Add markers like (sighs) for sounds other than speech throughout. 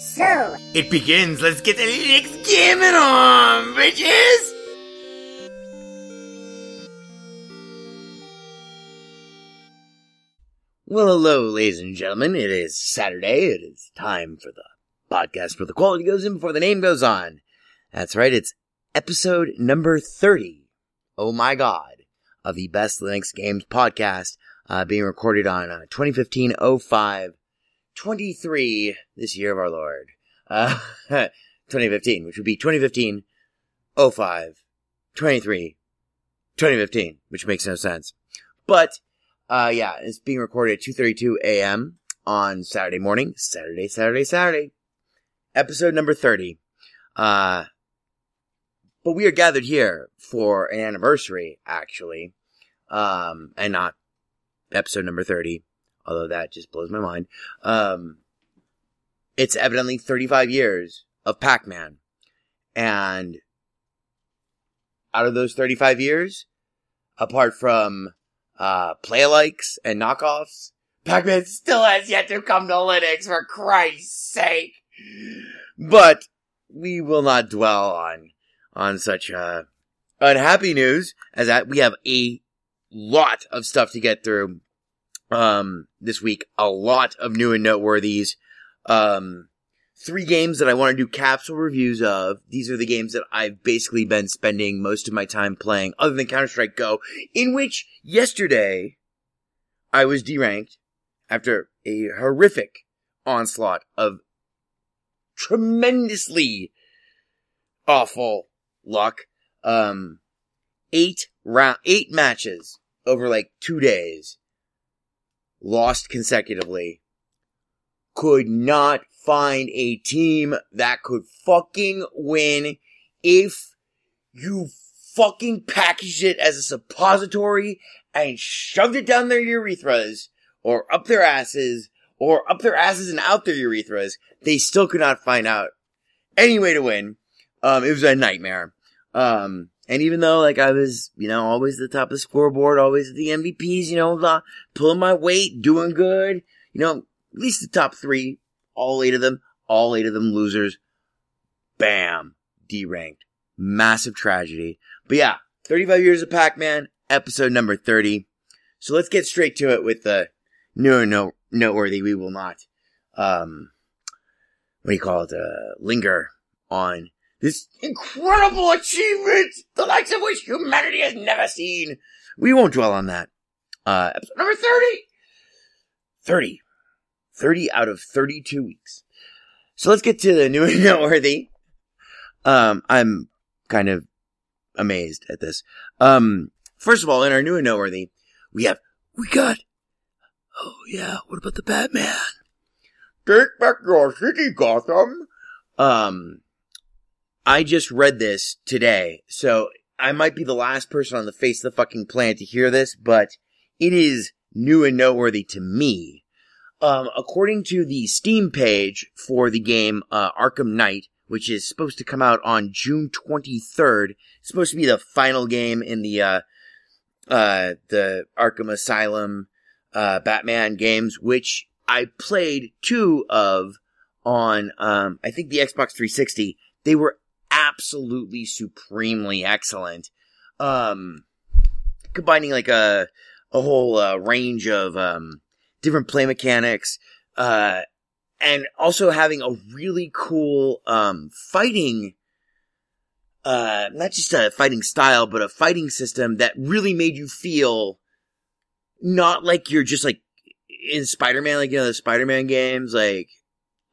So, it begins. Let's get the Linux gaming on, bitches! Well, hello, ladies and gentlemen. It is Saturday. It is time for the podcast where the quality goes in before the name goes on. That's right. It's episode number 30. Oh my God. Of the Best Linux Games podcast, uh, being recorded on uh, 2015 05 23 this year of our Lord. Uh, (laughs) 2015, which would be 2015 05 23 2015, which makes no sense. But, uh, yeah, it's being recorded at 2.32 a.m. on Saturday morning. Saturday, Saturday, Saturday. Episode number 30. Uh, but we are gathered here for an anniversary, actually. Um, and not episode number 30. Although that just blows my mind. Um, it's evidently 35 years of Pac-Man. And out of those 35 years, apart from uh, play-alikes and knockoffs, Pac-Man still has yet to come to Linux, for Christ's sake. But we will not dwell on on such uh, unhappy news, as that we have a lot of stuff to get through um, this week. A lot of new and noteworthies. Um, three games that I want to do capsule reviews of. These are the games that I've basically been spending most of my time playing, other than Counter Strike Go, in which yesterday I was deranked after a horrific onslaught of tremendously awful luck. Um, eight round, eight matches over like two days, lost consecutively. Could not find a team that could fucking win if you fucking packaged it as a suppository and shoved it down their urethras or up their asses or up their asses and out their urethras. They still could not find out any way to win. Um, it was a nightmare. Um, and even though, like, I was, you know, always at the top of the scoreboard, always at the MVPs, you know, pulling my weight, doing good, you know, at least the top three, all eight of them, all eight of them losers. Bam. D-ranked. Massive tragedy. But yeah, 35 years of Pac-Man, episode number 30. So let's get straight to it with the and no, noteworthy. We will not, um, what do you call it, uh, linger on this incredible achievement, the likes of which humanity has never seen. We won't dwell on that. Uh, episode number 30. 30. 30 out of 32 weeks. So let's get to the new (laughs) and noteworthy. Um, I'm kind of amazed at this. Um, first of all, in our new and noteworthy, we have, we got, oh yeah, what about the Batman? Take back your city, Gotham. Um, I just read this today, so I might be the last person on the face of the fucking planet to hear this, but it is new and noteworthy to me. Um, according to the Steam page for the game uh, Arkham Knight, which is supposed to come out on June 23rd, it's supposed to be the final game in the uh, uh, the Arkham Asylum uh, Batman games, which I played two of on um, I think the Xbox 360. They were absolutely supremely excellent. Um, combining like a a whole uh, range of um, different play mechanics, uh, and also having a really cool um, fighting. Uh, not just a fighting style, but a fighting system that really made you feel not like you're just like in Spider-Man, like, you know, the Spider-Man games, like,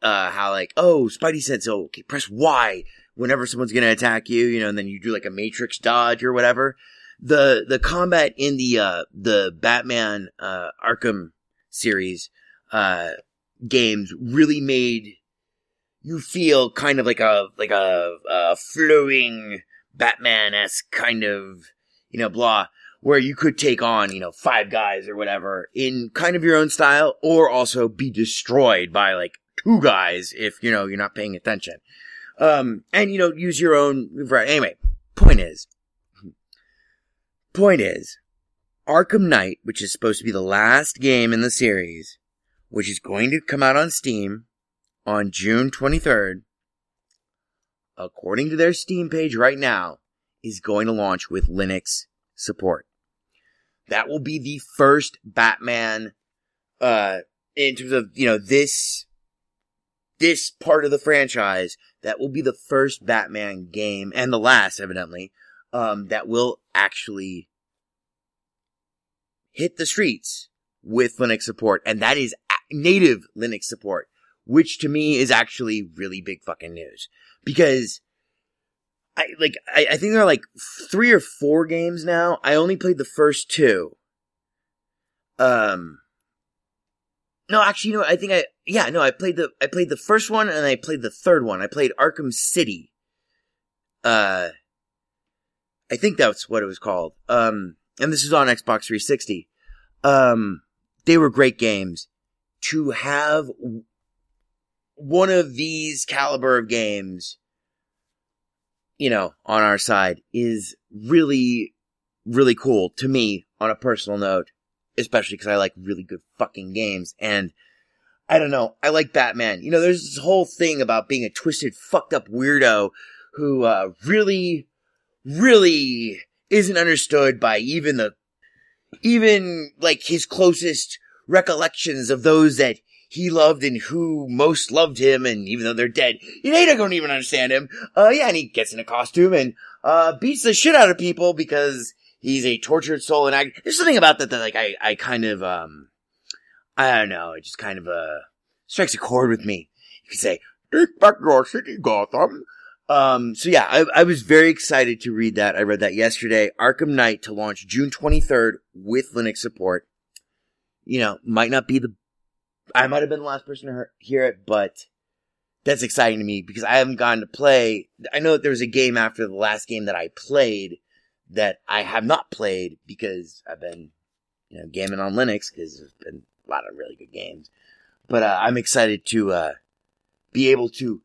uh, how like, oh, Spidey said so, okay, press Y whenever someone's gonna attack you, you know, and then you do like a matrix dodge or whatever. The, the combat in the, uh, the Batman, uh, Arkham series, uh, games really made you feel kind of like a, like a, a flowing Batman-esque kind of, you know, blah where you could take on, you know, five guys or whatever in kind of your own style or also be destroyed by like two guys if, you know, you're not paying attention. Um, and, you know, use your own, right. Anyway, point is, point is, Arkham Knight, which is supposed to be the last game in the series, which is going to come out on Steam on June 23rd, according to their Steam page right now, is going to launch with Linux support. That will be the first Batman, uh, in terms of, you know, this, this part of the franchise, that will be the first Batman game, and the last, evidently, um, that will actually hit the streets with Linux support, and that is native Linux support, which to me is actually really big fucking news. Because I like I, I think there are like three or four games now. I only played the first two. Um No, actually you know what? I think I yeah, no, I played the I played the first one and I played the third one. I played Arkham City. Uh I think that's what it was called. Um and this is on Xbox 360. Um they were great games. To have one of these caliber of games you know, on our side is really, really cool to me on a personal note, especially because I like really good fucking games. And I don't know, I like Batman. You know, there's this whole thing about being a twisted, fucked up weirdo who, uh, really, really isn't understood by even the, even like his closest recollections of those that he loved and who most loved him, and even though they're dead, you know, they don't even understand him. Uh, yeah, and he gets in a costume and, uh, beats the shit out of people because he's a tortured soul, and I, there's something about that that, like, I, I kind of, um, I don't know, it just kind of, uh, strikes a chord with me. You could say, take back your city, Gotham. Um, so yeah, I, I was very excited to read that. I read that yesterday. Arkham Knight to launch June 23rd with Linux support. You know, might not be the I might have been the last person to hear it, but that's exciting to me because I haven't gotten to play. I know that there was a game after the last game that I played that I have not played because I've been, you know, gaming on Linux because there's been a lot of really good games. But uh, I'm excited to uh, be able to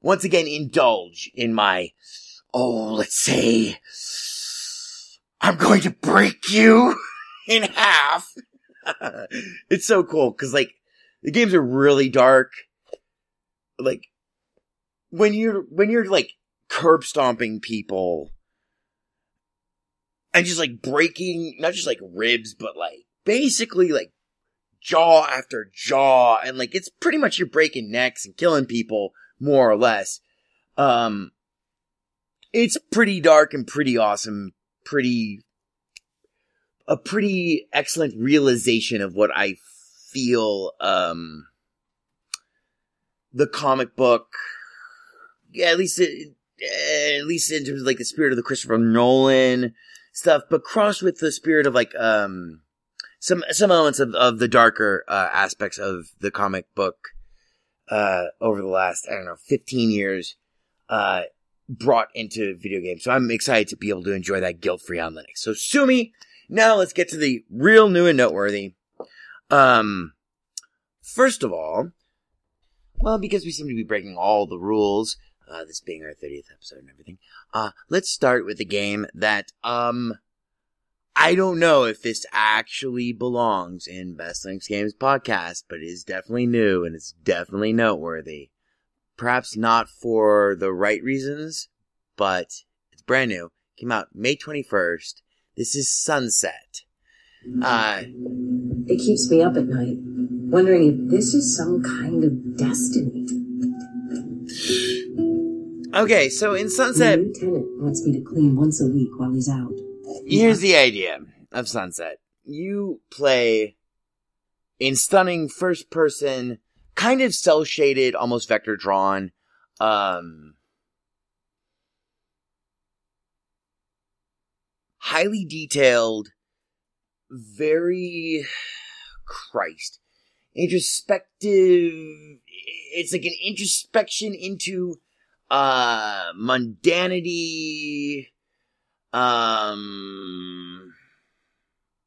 once again indulge in my, oh, let's say, I'm going to break you (laughs) in half. (laughs) it's so cool because like the games are really dark. Like when you're when you're like curb stomping people and just like breaking not just like ribs but like basically like jaw after jaw and like it's pretty much you're breaking necks and killing people more or less. Um it's pretty dark and pretty awesome pretty a pretty excellent realization of what i feel um the comic book yeah at least it, at least in terms of like the spirit of the christopher nolan stuff but crossed with the spirit of like um some some elements of, of the darker uh, aspects of the comic book uh, over the last I don't know 15 years uh, brought into video games. So I'm excited to be able to enjoy that guilt free on Linux. So Sumi, now let's get to the real new and noteworthy. Um, first of all, well, because we seem to be breaking all the rules, uh, this being our 30th episode and everything, uh, let's start with a game that, um, I don't know if this actually belongs in Best Linux Games podcast, but it is definitely new and it's definitely noteworthy. Perhaps not for the right reasons, but it's brand new. Came out May 21st. This is Sunset. Uh, It keeps me up at night, wondering if this is some kind of destiny. Okay, so in The Sunset, new tenant wants me to clean once a week while he's out. Here's the idea of Sunset. You play in stunning first person, kind of cel shaded, almost vector drawn, um, highly detailed, very, Christ, introspective. It's like an introspection into, uh, mundanity, um,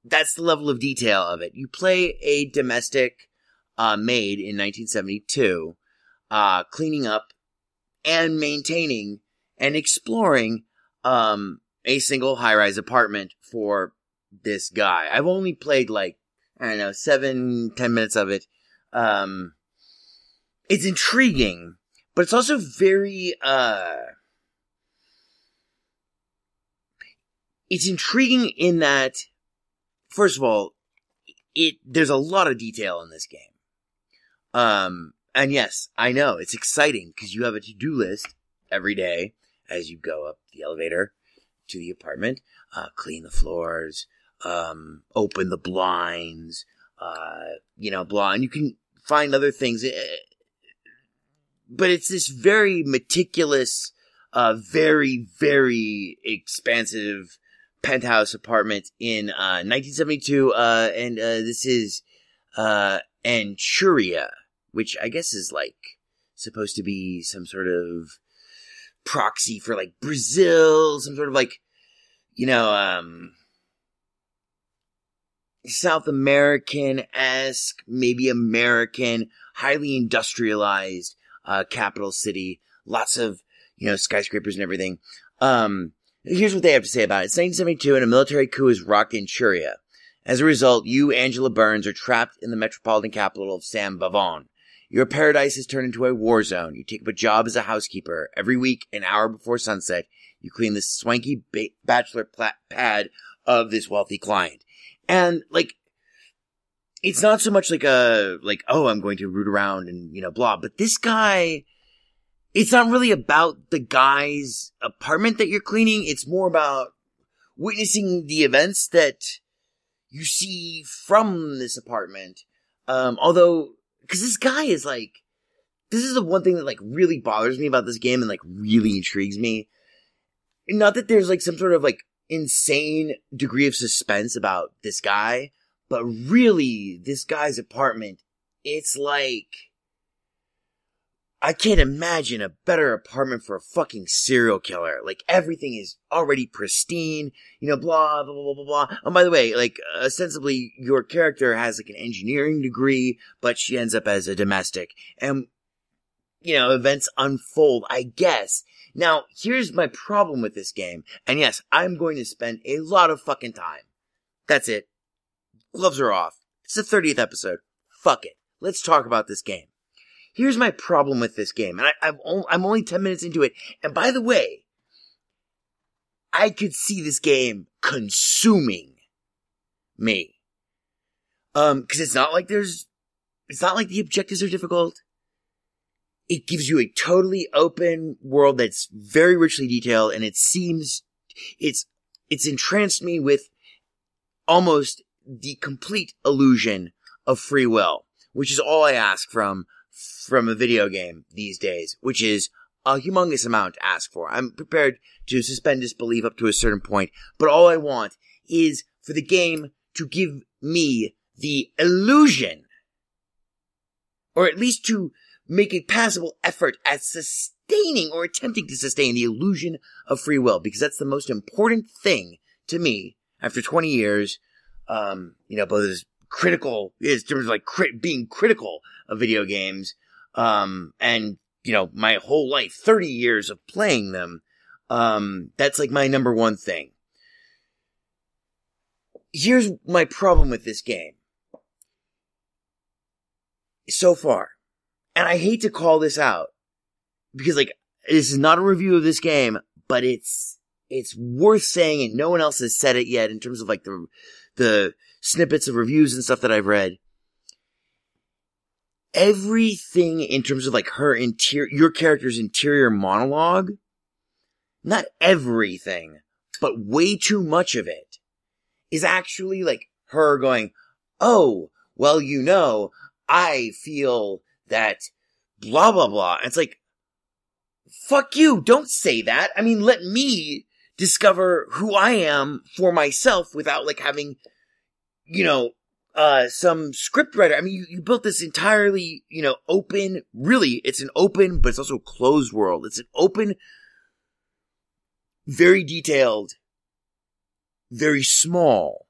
that's the level of detail of it. You play a domestic uh, maid in 1972, uh, cleaning up and maintaining and exploring um, a single high-rise apartment for this guy. I've only played like I don't know seven, ten minutes of it. Um, it's intriguing, but it's also very uh it's intriguing in that first of all it there's a lot of detail in this game. Um and yes i know it's exciting because you have a to-do list every day as you go up the elevator to the apartment uh clean the floors um open the blinds uh you know blah and you can find other things. Eh, but it's this very meticulous uh very very expansive penthouse apartment in uh 1972 uh and uh this is uh Anchuria which I guess is like supposed to be some sort of proxy for like Brazil some sort of like you know um South American esque maybe American highly industrialized uh capital city lots of you know skyscrapers and everything um Here's what they have to say about it. It's 1972 and a military coup is rocked Anchuria. As a result, you, Angela Burns, are trapped in the metropolitan capital of San Bavon. Your paradise has turned into a war zone. You take up a job as a housekeeper. Every week, an hour before sunset, you clean the swanky ba- bachelor pad of this wealthy client. And, like, it's not so much like a, like, oh, I'm going to root around and, you know, blah, but this guy, it's not really about the guy's apartment that you're cleaning. It's more about witnessing the events that you see from this apartment. Um, although, cause this guy is like, this is the one thing that like really bothers me about this game and like really intrigues me. Not that there's like some sort of like insane degree of suspense about this guy, but really this guy's apartment, it's like, I can't imagine a better apartment for a fucking serial killer. Like everything is already pristine, you know, blah, blah, blah, blah, blah. And by the way, like ostensibly your character has like an engineering degree, but she ends up as a domestic. And, you know, events unfold, I guess. Now, here's my problem with this game. And yes, I'm going to spend a lot of fucking time. That's it. Gloves are off. It's the 30th episode. Fuck it. Let's talk about this game. here's my problem with this game, and I, I'm only ten minutes into it. And by the way, I could see this game consuming me. Um, cause it's not like there's, it's not like the objectives are difficult. It gives you a totally open world that's very richly detailed and it seems, it's, it's entranced me with almost the complete illusion of free will, which is all I ask from, from a video game these days, which is a humongous amount to ask for. I'm prepared to suspend disbelief up to a certain point, but all I want is for the game to give me the illusion, or at least to make a passable effort at sustaining or attempting to sustain the illusion of free will, because that's the most important thing to me after 20 years, um, you know, both as critical, in terms of like crit- being critical of video games, um, and, you know, my whole life, 30 years of playing them, um, that's like my number one thing. Here's my problem with this game. So far. And I hate to call this out because like this is not a review of this game, but it's it's worth saying and no one else has said it yet in terms of like the the snippets of reviews and stuff that I've read. Everything in terms of like her interior your character's interior monologue, not everything, but way too much of it is actually like her going, "Oh, well, you know, I feel that blah blah blah." And it's like fuck you, don't say that. I mean, let me discover who I am for myself without like having, you know, uh, some script writer. I mean, you, you built this entirely, you know, open, really, it's an open, but it's also a closed world. It's an open, very detailed, very small,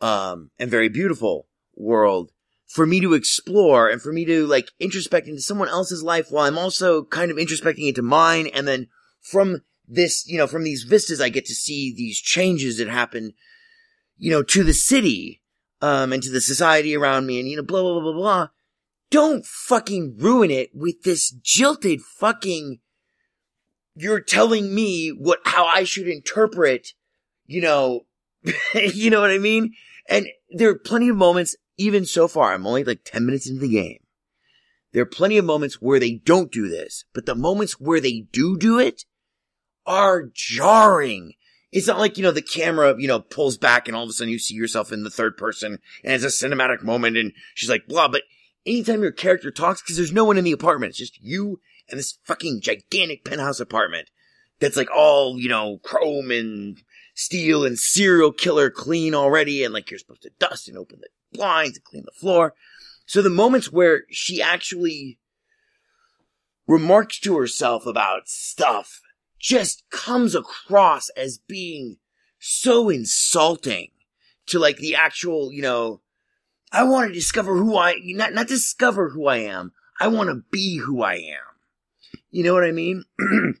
um, and very beautiful world for me to explore and for me to like introspect into someone else's life while I'm also kind of introspecting into mine. And then from this, you know, from these vistas, I get to see these changes that happen, you know, to the city, um, and to the society around me and, you know, blah, blah, blah, blah, blah. Don't fucking ruin it with this jilted fucking, you're telling me what, how I should interpret, you know, (laughs) you know what I mean? And there are plenty of moments even so far, I'm only like 10 minutes into the game. There are plenty of moments where they don't do this, but the moments where they do do it are jarring. It's not like, you know, the camera, you know, pulls back and all of a sudden you see yourself in the third person and it's a cinematic moment and she's like, blah, but anytime your character talks, cause there's no one in the apartment, it's just you and this fucking gigantic penthouse apartment that's like all, you know, chrome and steel and serial killer clean already and like you're supposed to dust and open the blinds and clean the floor. So the moments where she actually remarks to herself about stuff just comes across as being so insulting to like the actual, you know, I want to discover who I, not, not discover who I am. I want to be who I am. You know what I mean? (clears throat)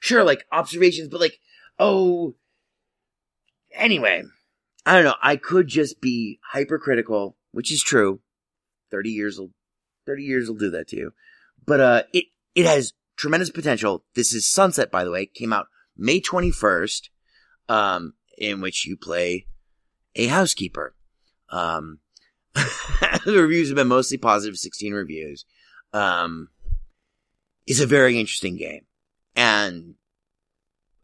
sure, like observations, but like, oh, anyway, I don't know. I could just be hypercritical, which is true. 30 years will, 30 years will do that to you. But, uh, it, it has tremendous potential. This is Sunset, by the way, came out May 21st, um, in which you play a housekeeper. Um, (laughs) the reviews have been mostly positive, 16 reviews. Um, it's a very interesting game. And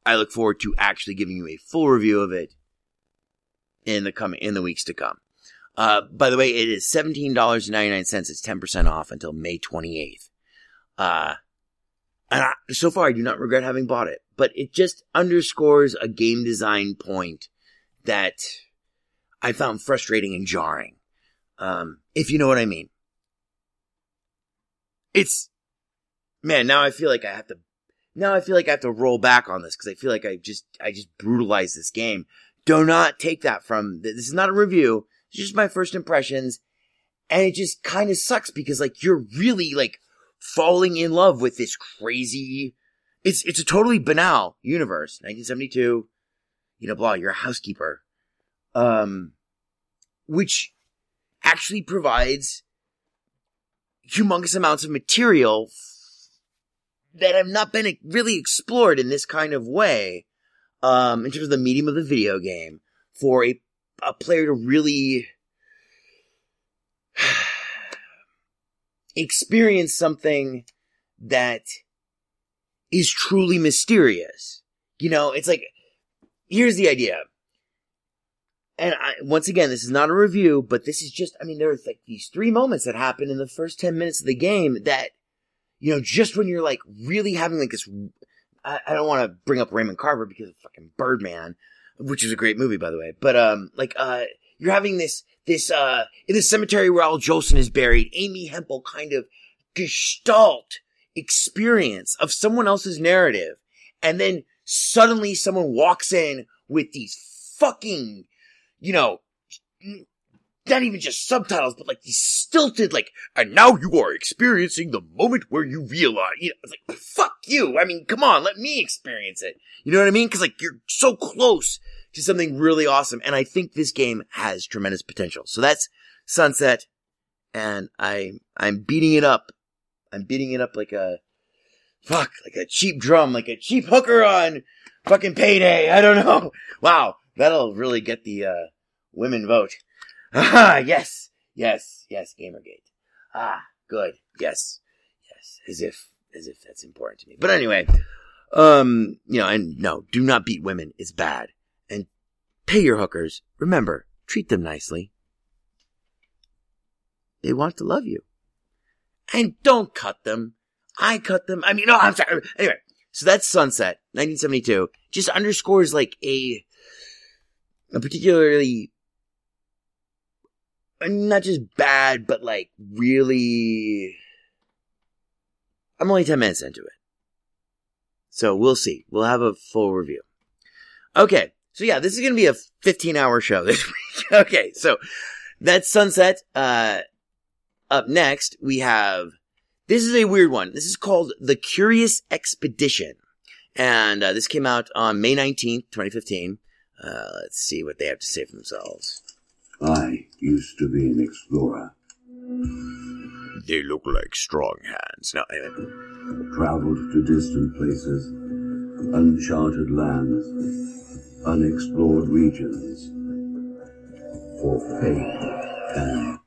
I look forward to actually giving you a full review of it in the coming in the weeks to come. Uh, by the way, it is seventeen dollars and ninety nine cents. It's ten percent off until May twenty eighth. Uh, and I, so far, I do not regret having bought it. But it just underscores a game design point that I found frustrating and jarring. Um, if you know what I mean. It's man. Now I feel like I have to. Now I feel like I have to roll back on this because I feel like I just I just brutalized this game do not take that from, this is not a review. It's just my first impressions. And it just kind of sucks because like you're really like falling in love with this crazy, it's, it's a totally banal universe. 1972, you know, blah, you're a housekeeper. Um, which actually provides humongous amounts of material that have not been really explored in this kind of way, um, in terms of the medium of the video game for a, a player to really experience something that is truly mysterious. You know, it's like, here's the idea. And I, once again, this is not a review, but this is just, I mean, there's like these three moments that happen in the first 10 minutes of the game that, you know, just when you're like really having like this, I, I don't want to bring up Raymond Carver because of fucking Birdman, which is a great movie, by the way, but, um, like, uh, you're having this, this, uh, in the cemetery where Al Jolson is buried, Amy Hempel kind of gestalt experience of someone else's narrative. And then suddenly someone walks in with these fucking, you know, not even just subtitles, but like these stilted, like, and now you are experiencing the moment where you realize, you know, it's like, fuck you. I mean, come on, let me experience it. You know what I mean? Cause like, you're so close to something really awesome. And I think this game has tremendous potential. So that's Sunset. And I, I'm beating it up. I'm beating it up like a, fuck, like a cheap drum, like a cheap hooker on fucking payday. I don't know. (laughs) Wow. That'll really get the, uh, women vote. Ah, yes, yes, yes, Gamergate. Ah, good. Yes, yes. As if, as if that's important to me. But anyway, um, you know, and no, do not beat women. It's bad. Pay your hookers. Remember, treat them nicely. They want to love you. And don't cut them. I cut them. I mean, no, I'm sorry. Anyway, so that's Sunset, 1972. Just underscores like a, a particularly not just bad, but like really. I'm only 10 minutes into it. So we'll see. We'll have a full review. Okay. So yeah, this is going to be a 15 hour show this week. (laughs) okay. So that's Sunset. Uh, up next, we have, this is a weird one. This is called The Curious Expedition. And uh, this came out on May 19th, 2015. Uh, let's see what they have to say for themselves. I used to be an explorer. They look like strong hands. No, anyway. Traveled to distant places, uncharted lands, unexplored regions. For fame and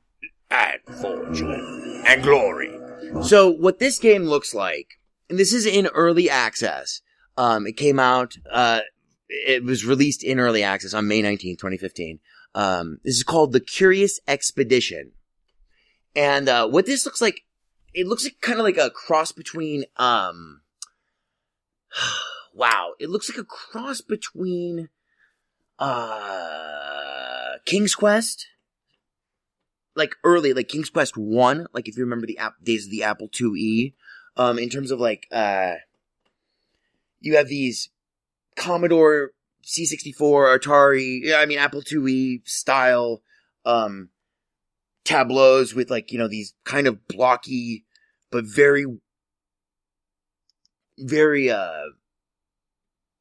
and fortune and glory. So what this game looks like, and this is in early access. Um, it came out, uh, it was released in early access on May 19, 2015. Um, this is called The Curious Expedition. And, uh, what this looks like, it looks like kind of like a cross between, um, wow, it looks like a cross between, uh, King's Quest, like early, like King's Quest 1, like if you remember the app, days of the Apple IIe, um, in terms of like, uh, you have these Commodore C64, Atari, yeah, I mean Apple IIe style, um, tableaus with like, you know, these kind of blocky, but very, very, uh,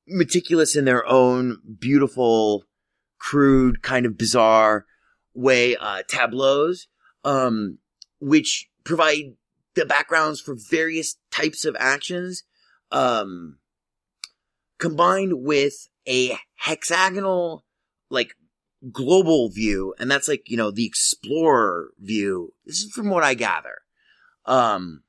meticulous in their own beautiful, crude, kind of bizarre way, uh, tableaus, um, which provide the backgrounds for various types of actions, um, combined with a hexagonal, like, global view, and that's like, you know, the explorer view. This is from what I gather. Um,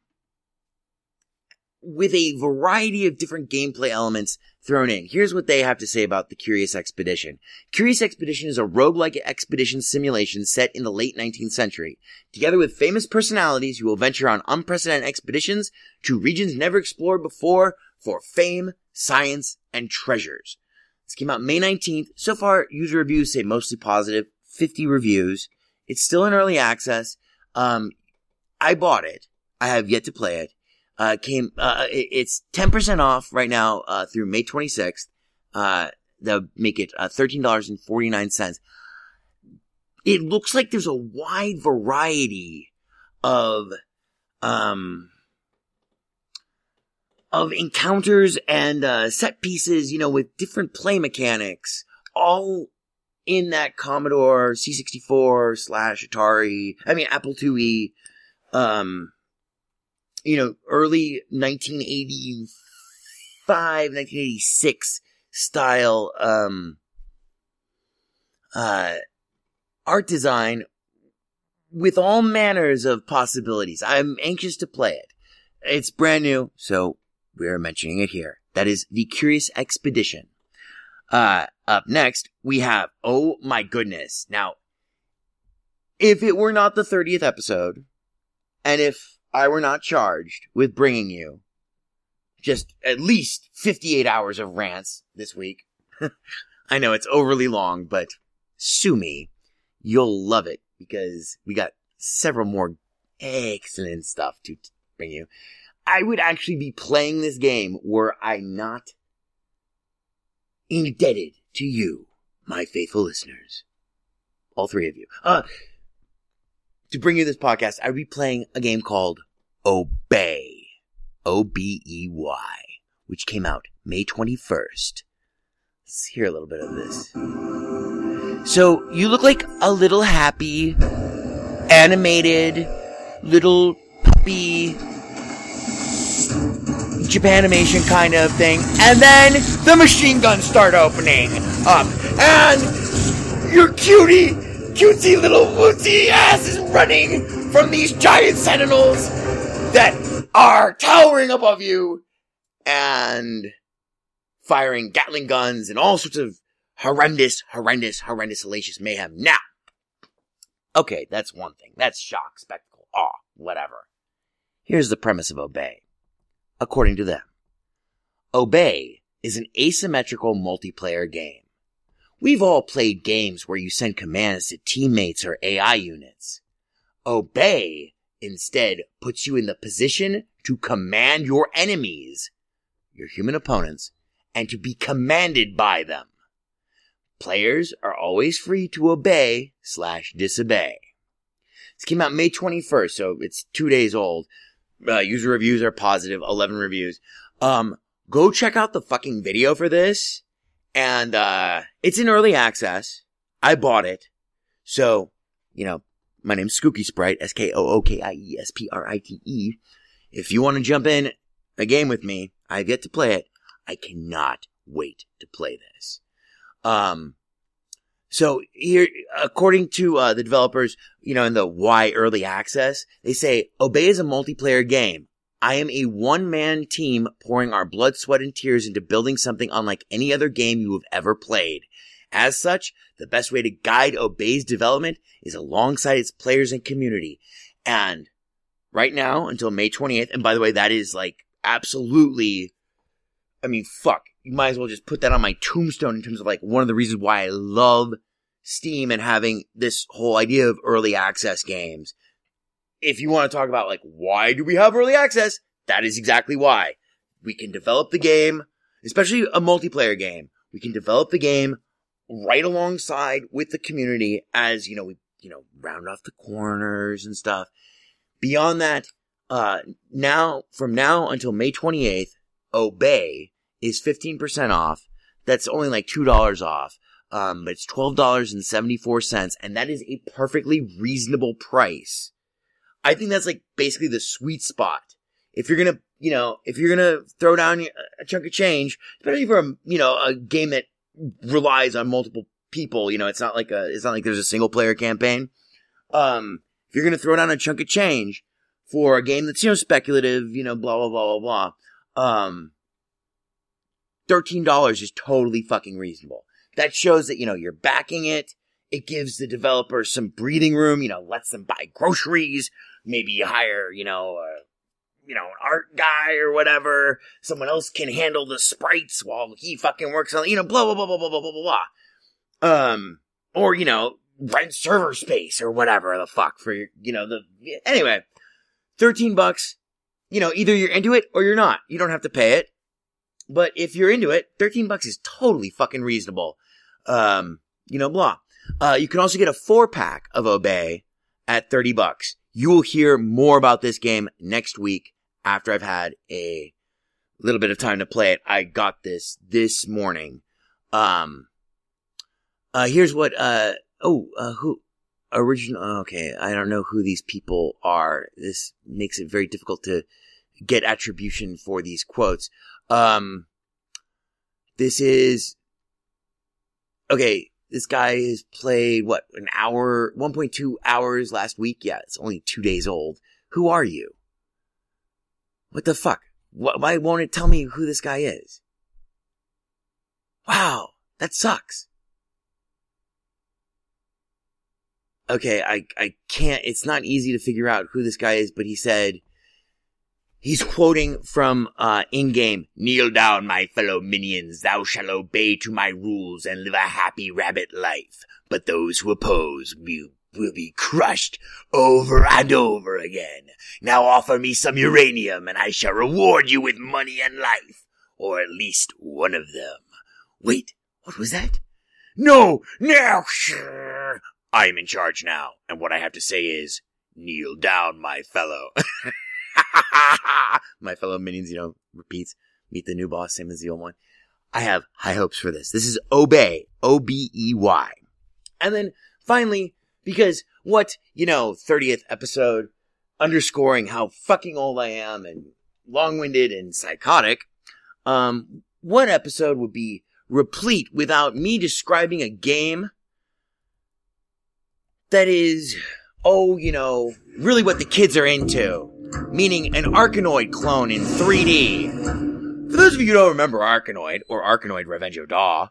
with a variety of different gameplay elements thrown in. Here's what they have to say about the Curious Expedition. Curious Expedition is a roguelike expedition simulation set in the late 19th century. Together with famous personalities, you will venture on unprecedented expeditions to regions never explored before for fame, science, and treasures. This came out May 19th. So far, user reviews say mostly positive, 50 reviews. It's still in early access. Um, I bought it. I have yet to play it. Uh, came, uh, it, it's 10% off right now, uh, through May 26th. Uh, they'll make it, uh, $13.49. It looks like there's a wide variety of, um, of encounters and uh, set pieces, you know, with different play mechanics, all in that Commodore C64 slash Atari, I mean Apple IIe, um, you know, early 1985, 1986 style, um, uh, art design with all manners of possibilities. I'm anxious to play it. It's brand new, so we're mentioning it here. That is The Curious Expedition. Uh, up next, we have Oh My Goodness. Now, if it were not the 30th episode, and if I were not charged with bringing you just at least 58 hours of rants this week, (laughs) I know it's overly long, but sue me. You'll love it because we got several more excellent stuff to bring you. I would actually be playing this game were I not indebted to you, my faithful listeners. All three of you. Uh, to bring you this podcast, I would be playing a game called Obey. O-B-E-Y, which came out May 21st. Let's hear a little bit of this. So, you look like a little happy, animated, little puppy, Japanimation kind of thing. And then the machine guns start opening up. And your cutie, cutesy little wootsy ass is running from these giant sentinels that are towering above you and firing Gatling guns and all sorts of horrendous, horrendous, horrendous, hellacious mayhem. Now, okay, that's one thing. That's shock, spectacle, awe, whatever. Here's the premise of Obey according to them. Obey is an asymmetrical multiplayer game. We've all played games where you send commands to teammates or AI units. Obey instead puts you in the position to command your enemies, your human opponents, and to be commanded by them. Players are always free to obey slash disobey. This came out May 21st, so it's two days old. Uh, user reviews are positive, 11 reviews. Um, go check out the fucking video for this. And, uh, it's in early access. I bought it. So, you know, my name's Skookie Sprite, S-K-O-O-K-I-E-S-P-R-I-T-E. If you want to jump in a game with me, I've yet to play it. I cannot wait to play this. Um, so here, according to uh, the developers, you know, in the why early access, they say Obey is a multiplayer game. I am a one-man team pouring our blood, sweat, and tears into building something unlike any other game you have ever played. As such, the best way to guide Obey's development is alongside its players and community. And right now, until May 28th, and by the way, that is like absolutely, I mean, fuck. You might as well just put that on my tombstone in terms of like one of the reasons why I love Steam and having this whole idea of early access games. If you want to talk about like, why do we have early access? That is exactly why. We can develop the game, especially a multiplayer game. We can develop the game right alongside with the community as, you know, we, you know, round off the corners and stuff. Beyond that, uh, now, from now until May 28th, Obey is 15% off. That's only like $2 off. Um, but it's $12.74 and that is a perfectly reasonable price. I think that's like basically the sweet spot. If you're gonna, you know, if you're gonna throw down a chunk of change, especially for a, you know, a game that relies on multiple people, you know, it's not like a, it's not like there's a single player campaign. Um, if you're gonna throw down a chunk of change for a game that's, you know, speculative, you know, blah, blah, blah, blah, blah, um, $13 is totally fucking reasonable. That shows that, you know, you're backing it. It gives the developer some breathing room, you know, lets them buy groceries, maybe hire, you know, you know, an art guy or whatever. Someone else can handle the sprites while he fucking works on, you know, blah, blah, blah, blah, blah, blah, blah, blah. Um, or, you know, rent server space or whatever the fuck for your, you know, the, anyway, 13 bucks. You know, either you're into it or you're not. You don't have to pay it. But if you're into it, 13 bucks is totally fucking reasonable. Um, you know, blah. Uh, you can also get a four pack of Obey at 30 bucks. You will hear more about this game next week after I've had a little bit of time to play it. I got this this morning. Um, uh, here's what, uh, oh, uh, who, original, okay, I don't know who these people are. This makes it very difficult to get attribution for these quotes. Um, this is okay. This guy has played what an hour, 1.2 hours last week. Yeah, it's only two days old. Who are you? What the fuck? Why won't it tell me who this guy is? Wow, that sucks. Okay, I, I can't, it's not easy to figure out who this guy is, but he said, he's quoting from, uh, in-game, kneel down, my fellow minions, thou shalt obey to my rules and live a happy rabbit life. But those who oppose will, will be crushed over and over again. Now offer me some uranium and I shall reward you with money and life, or at least one of them. Wait, what was that? No, now. I am in charge now, and what I have to say is, kneel down, my fellow. (laughs) my fellow minions, you know, repeats, meet the new boss, same as the old one. I have high hopes for this. This is Obey, O-B-E-Y. And then finally, because what, you know, 30th episode, underscoring how fucking old I am and long-winded and psychotic, um, one episode would be replete without me describing a game that is, oh, you know, really what the kids are into. Meaning an Arkanoid clone in 3D. For those of you who don't remember Arkanoid, or Arkanoid Revenge of Daw,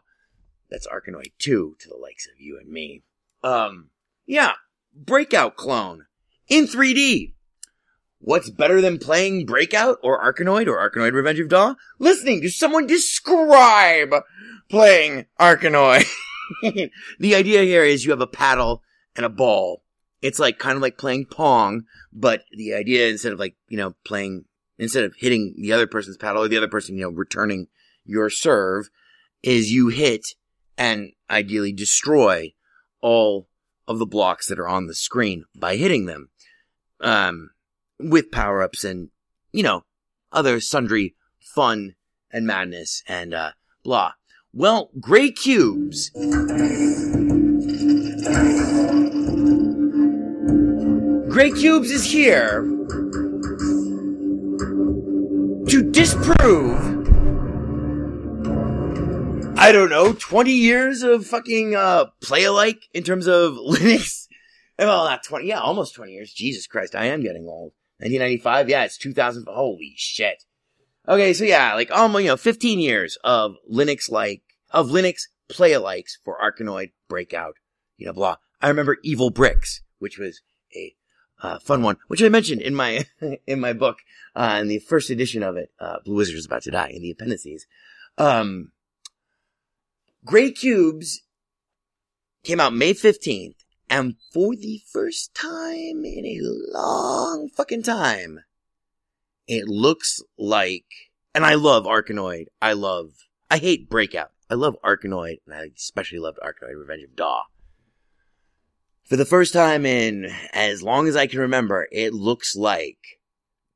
that's Arkanoid 2 to the likes of you and me. Um, yeah, Breakout clone in 3D. What's better than playing Breakout or Arkanoid or Arkanoid Revenge of Daw? Listening to someone describe playing Arkanoid. (laughs) the idea here is you have a paddle and a ball. It's like kind of like playing Pong, but the idea instead of like, you know, playing, instead of hitting the other person's paddle or the other person, you know, returning your serve, is you hit and ideally destroy all of the blocks that are on the screen by hitting them. Um, with power ups and, you know, other sundry fun and madness and, uh, blah. Well, Grey Cubes. Grey Cubes is here to disprove, I don't know, 20 years of fucking, uh, play alike in terms of (laughs) Linux. Well, not 20, yeah, almost 20 years. Jesus Christ, I am getting old. 1995, yeah, it's 2000, holy shit. Okay, so yeah, like, almost, you know, 15 years of Linux like, of Linux play alikes for Arkanoid, Breakout, you know, blah. I remember Evil Bricks, which was a uh, fun one, which I mentioned in my (laughs) in my book, uh, in the first edition of it. Uh, Blue Wizard is about to die in the appendices. Um, Grey Cubes came out May fifteenth, and for the first time in a long fucking time, it looks like. And I love Arkanoid. I love. I hate Breakout. I love Arkanoid, and I especially loved Arkanoid Revenge of Daw for the first time in as long as I can remember, it looks like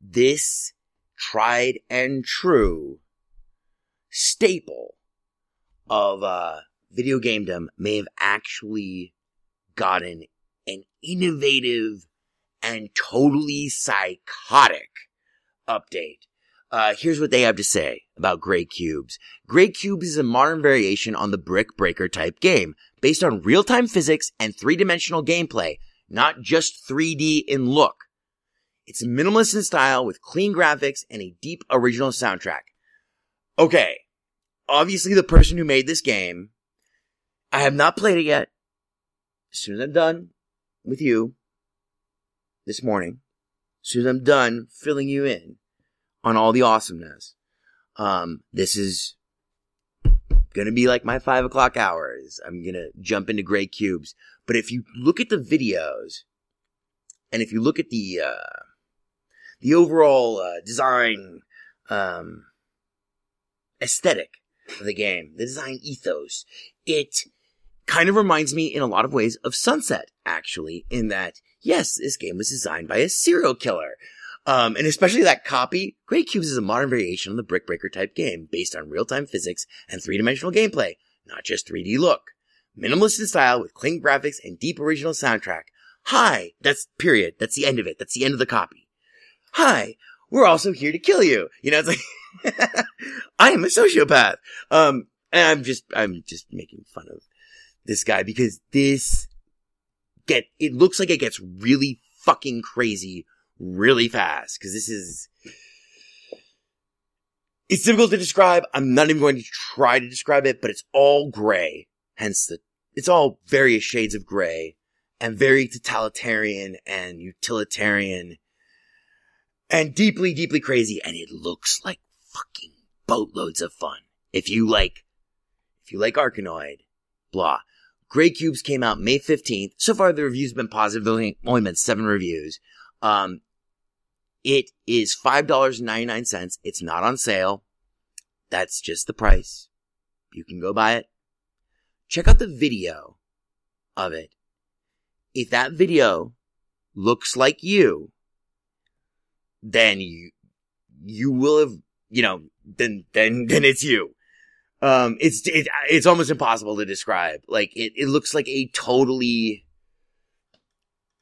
this tried and true staple of uh, video gamedom may have actually gotten an innovative and totally psychotic update. Uh, here's what they have to say about Grey Cubes. Grey Cubes is a modern variation on the Brick Breaker type game, based on real-time physics and three-dimensional gameplay, not just 3D in look. It's minimalist in style with clean graphics and a deep original soundtrack. Okay. Obviously the person who made this game, I have not played it yet. As soon as I'm done with you this morning, as soon as I'm done filling you in on all the awesomeness, um, this is gonna be like my five o'clock hours. I'm gonna jump into Grey Cubes. But if you look at the videos, and if you look at the uh, the overall uh, design um, aesthetic of the game, the design ethos, it kind of reminds me in a lot of ways of Sunset, actually, in that yes, this game was designed by a serial killer. Um, and especially that copy, Grey Cubes is a modern variation on the Brick Breaker type game based on real-time physics and three-dimensional gameplay, not just 3D look. Minimalist in style with clean graphics and deep original soundtrack. Hi, that's period. That's the end of it. That's the end of the copy. Hi, we're also here to kill you. You know, it's like, (laughs) (laughs) I am a sociopath. Um, and I'm just, I'm just making fun of this guy because this get, it looks like it gets really fucking crazy really fast. Cause this is, it's difficult to describe. I'm not even going to try to describe it, but it's all gray. Hence the, it's all various shades of gray and very totalitarian and utilitarian and deeply, deeply crazy. And it looks like fucking boatloads of fun. If you like, if you like Arkanoid, blah. Grey Cubes came out May 15th. So far, the reviews have been positive. There's only, only been seven reviews. Um, it is $5.99. It's not on sale. That's just the price. You can go buy it. Check out the video of it. If that video looks like you, then you, you will have, you know, then, then, (laughs) then it's you. Um, it's, it, it's almost impossible to describe. Like, it, it looks like a totally,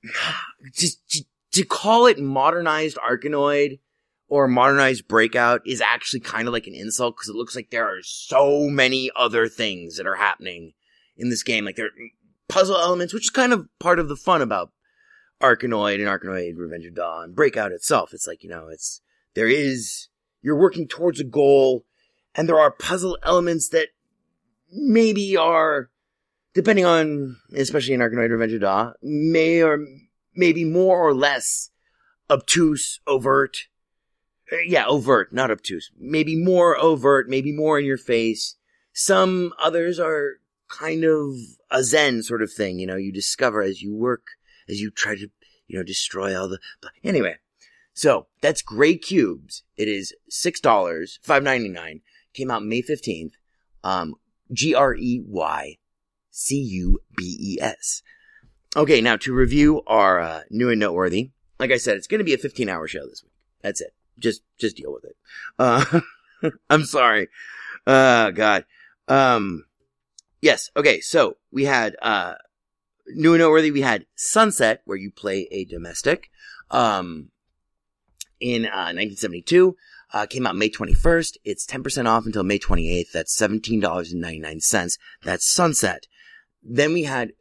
(sighs) just, just to call it modernized Arkanoid or modernized Breakout is actually kind of like an insult because it looks like there are so many other things that are happening in this game. Like there are puzzle elements, which is kind of part of the fun about Arkanoid and Arkanoid Revenge of Dawn. Breakout itself, it's like, you know, it's, there is, you're working towards a goal and there are puzzle elements that maybe are, depending on, especially in Arkanoid Revenge of Dawn, may or maybe more or less obtuse, overt. Uh, Yeah, overt, not obtuse. Maybe more overt, maybe more in your face. Some others are kind of a Zen sort of thing, you know, you discover as you work, as you try to, you know, destroy all the, anyway. So, that's Grey Cubes. It is $6, five ninety nine. Came out May 15th. Um, G-R-E-Y-C-U-B-E-S. Okay, now to review our uh, new and noteworthy. Like I said, it's going to be a 15 hour show this week. That's it. Just just deal with it. Uh, (laughs) I'm sorry. Uh, God. Um, yes. Okay. So we had uh, new and noteworthy. We had Sunset, where you play a domestic. Um, in uh, 1972. Uh, came out May 21st. It's 10% off until May 28th. That's $17.99. That's Sunset. Then we had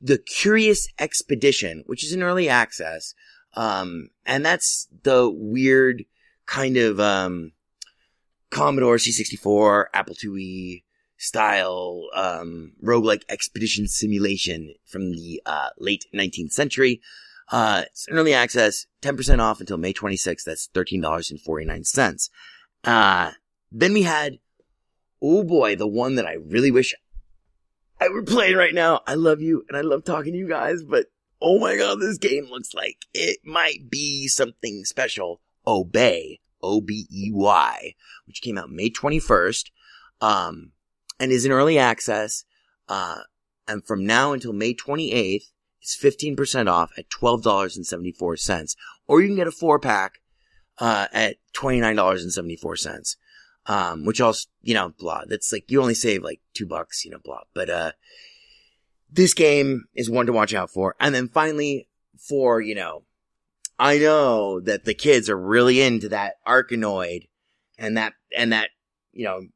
the Curious Expedition, which is an early access. Um, and that's the weird kind of, um, Commodore C64, Apple IIe style, um, roguelike expedition simulation from the, uh, late 19th century. Uh, it's early access, 10% off until May 26th. That's $13.49. Uh, then we had, oh boy, the one that I really wish I were playing right now. I love you and I love talking to you guys, but oh my god, this game looks like it might be something special. Obey, O-B-E-Y, which came out May 21st, um, and is in early access, uh, and from now until May 28th, it's 15% off at $12.74. Or you can get a four pack, uh, at $29.74. Um, which also, you know, blah. That's like, you only save like two bucks, you know, blah. But, uh, this game is one to watch out for. And then finally, for, you know, I know that the kids are really into that Arkanoid and that, and that, you know,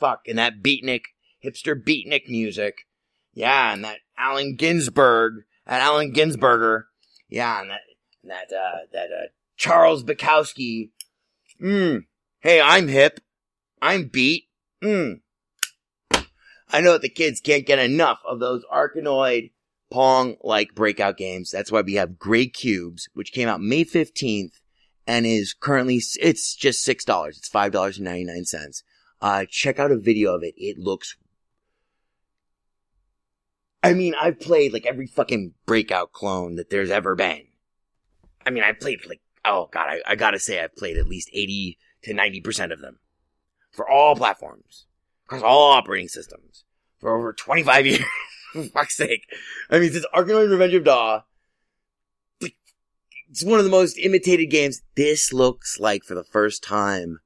fuck, and that beatnik, hipster beatnik music. Yeah, and that Allen Ginsberg, and Allen Ginsberger. Yeah, and that, that, uh, that, uh, Charles Bukowski. Hmm. Hey, I'm hip. I'm beat. Hmm. I know that the kids can't get enough of those Arkanoid Pong like breakout games. That's why we have Grey Cubes, which came out May 15th and is currently, it's just $6. It's $5.99. Uh, check out a video of it. It looks, I mean, I've played like every fucking breakout clone that there's ever been. I mean, I've played like, oh god, I, I gotta say I've played at least 80 to 90% of them. For all platforms. Across all operating systems. For over 25 (laughs) years. For fuck's sake. I mean, since Arkanoid Revenge of Daw, it's one of the most imitated games. This looks like for the first time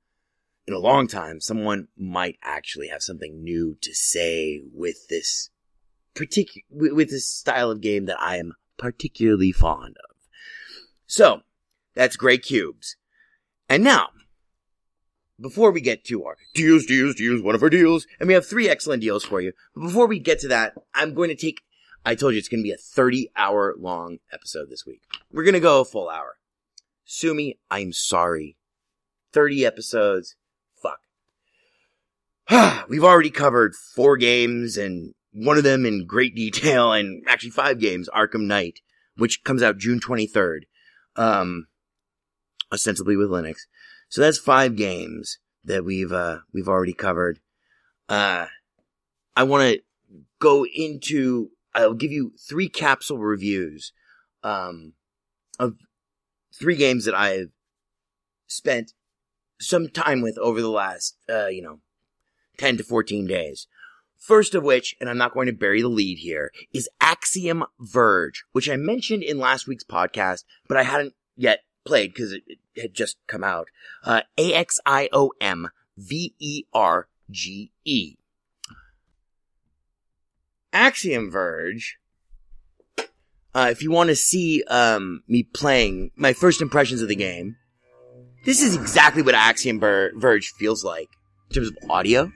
in a long time, someone might actually have something new to say with this particular, with this style of game that I am particularly fond of. So, that's Grey Cubes. And now, before we get to our deals, deals, deals, one of our deals, and we have three excellent deals for you. But before we get to that, I'm going to take, I told you it's going to be a 30 hour long episode this week. We're going to go a full hour. Sue me, I'm sorry. 30 episodes. Fuck. (sighs) We've already covered four games and one of them in great (laughs) detail and actually five games, Arkham Knight, which comes out June 23rd. Um, ostensibly with Linux. So that's five games that we've, uh, we've already covered. Uh, I want to go into, I'll give you three capsule reviews, um, of three games that I've spent some time with over the last, uh, you know, 10 to 14 days. First of which, and I'm not going to bury the lead here, is Axiom Verge, which I mentioned in last week's podcast, but I hadn't yet played because it, it, had just come out. Uh, A-X-I-O-M V-E-R-G-E. Axiom Verge, uh, if you want to see, um, me playing my first impressions of the game, this is exactly what Axiom Ver- Verge feels like in terms of audio.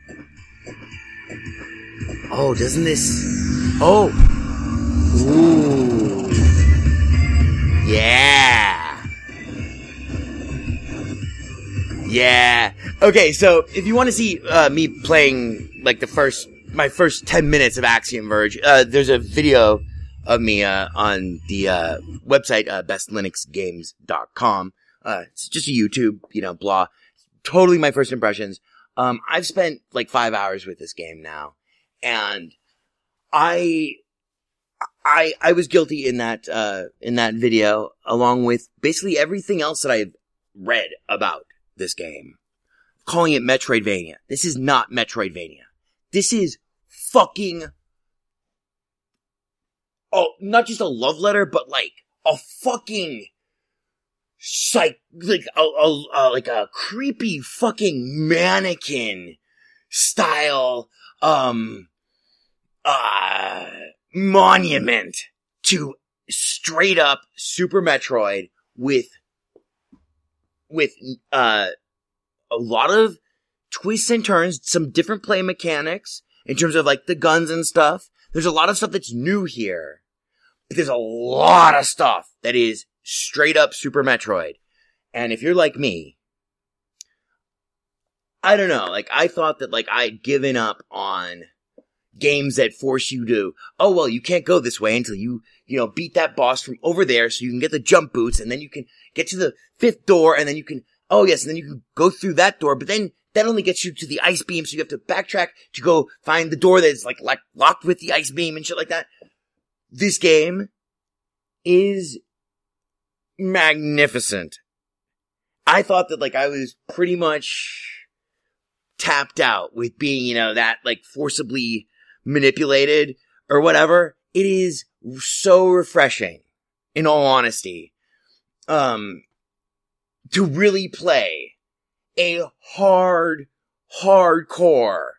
Oh, doesn't this? Oh, ooh, yeah, yeah. Okay, so if you want to see uh, me playing like the first my first ten minutes of Axiom Verge, uh, there's a video of me uh, on the uh, website uh, bestlinuxgames.com. Uh, it's just a YouTube, you know, blah. Totally my first impressions. Um, I've spent like five hours with this game now, and I, I, I was guilty in that, uh, in that video, along with basically everything else that I've read about this game. Calling it Metroidvania. This is not Metroidvania. This is fucking, oh, not just a love letter, but like a fucking psych, like a, a, a like a creepy fucking mannequin style, um, uh, monument to straight up Super Metroid with, with, uh, a lot of twists and turns, some different play mechanics in terms of like the guns and stuff. There's a lot of stuff that's new here, but there's a lot of stuff that is straight up Super Metroid. And if you're like me, I don't know, like I thought that like I'd given up on games that force you to, oh well, you can't go this way until you, you know, beat that boss from over there so you can get the jump boots and then you can get to the fifth door and then you can, oh yes, and then you can go through that door, but then that only gets you to the ice beam, so you have to backtrack to go find the door that's like, like locked with the ice beam and shit like that. This game is magnificent. I thought that like I was pretty much tapped out with being, you know, that like forcibly manipulated or whatever. It is so refreshing, in all honesty, um, to really play a hard, hardcore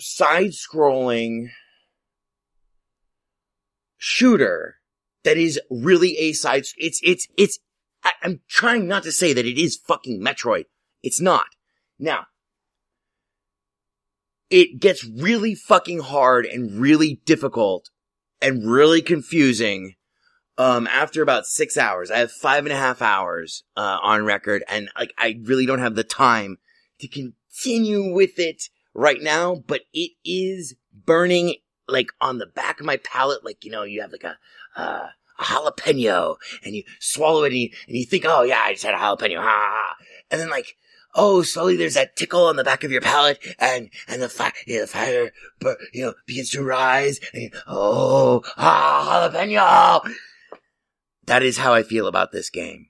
side-scrolling shooter that is really a side. It's it's it's. I, I'm trying not to say that it is fucking Metroid. It's not. Now, it gets really fucking hard and really difficult and really confusing. Um, after about six hours, I have five and a half hours, uh, on record and like, I really don't have the time to continue with it right now, but it is burning like on the back of my palate. Like, you know, you have like a, uh, a jalapeno and you swallow it and you, and you think, oh yeah, I just had a jalapeno, ha ha ha. And then like, oh, slowly there's that tickle on the back of your palate and, and the fire, yeah, the fire, you know, begins to rise and you, oh, ah, jalapeno. That is how I feel about this game.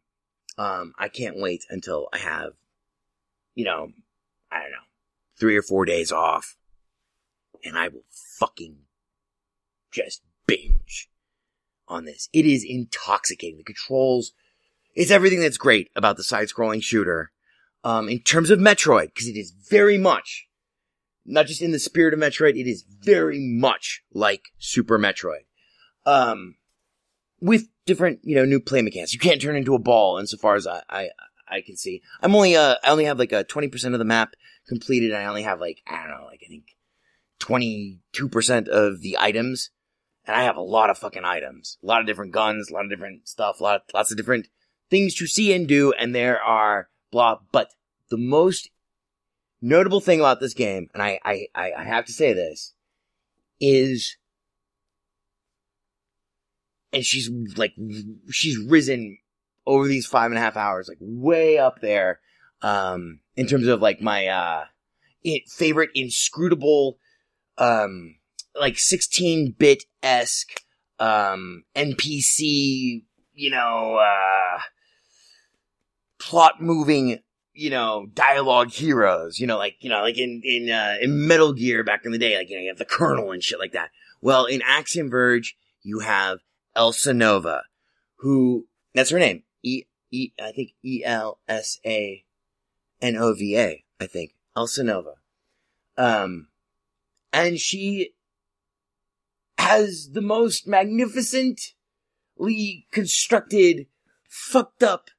Um, I can't wait until I have, you know, I don't know, three or four days off and I will fucking just binge on this. It is intoxicating. The controls, it's everything that's great about the side-scrolling shooter. Um, in terms of Metroid, because it is very much, not just in the spirit of Metroid, it is very much like Super Metroid. Um, with different, you know, new play mechanics. You can't turn into a ball insofar as I, I, I can see. I'm only, uh, I only have like a 20% of the map completed. I only have like, I don't know, like I think 22% of the items. And I have a lot of fucking items. A lot of different guns, a lot of different stuff, a lot, lots of different things to see and do. And there are blah, but the most notable thing about this game, and I, I, I have to say this, is, and she's like, she's risen over these five and a half hours, like way up there, um, in terms of like my, uh, favorite inscrutable, um, like 16-bit esque, um, NPC, you know, uh, plot moving you know, dialogue heroes, you know, like, you know, like in, in, uh, in Metal Gear back in the day, like, you know, you have the Colonel and shit like that. Well, in Axiom Verge, you have Elsenova, who, that's her name. E, E, I think E-L-S-A-N-O-V-A, I think. Elsenova. Um, and she has the most magnificently constructed, fucked up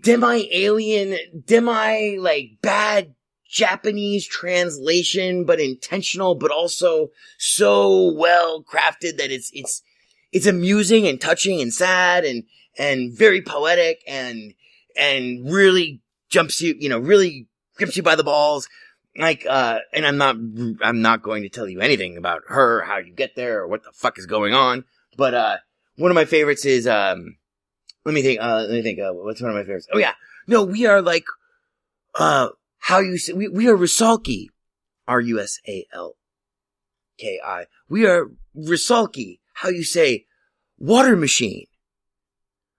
demi alien, demi like bad Japanese translation, but intentional, but also so well crafted that it's, it's, it's amusing and touching and sad and, and very poetic and, and really jumps you, you know, really grips you by the balls. Like, uh, and I'm not, I'm not going to tell you anything about her, how you get there or what the fuck is going on. But, uh, one of my favorites is, um, let me think. Uh, let me think. Uh, what's one of my favorites? Oh yeah, no, we are like, uh, how you say we we are Rusalki, R U S A L K I. We are Rusalki. How you say water machine?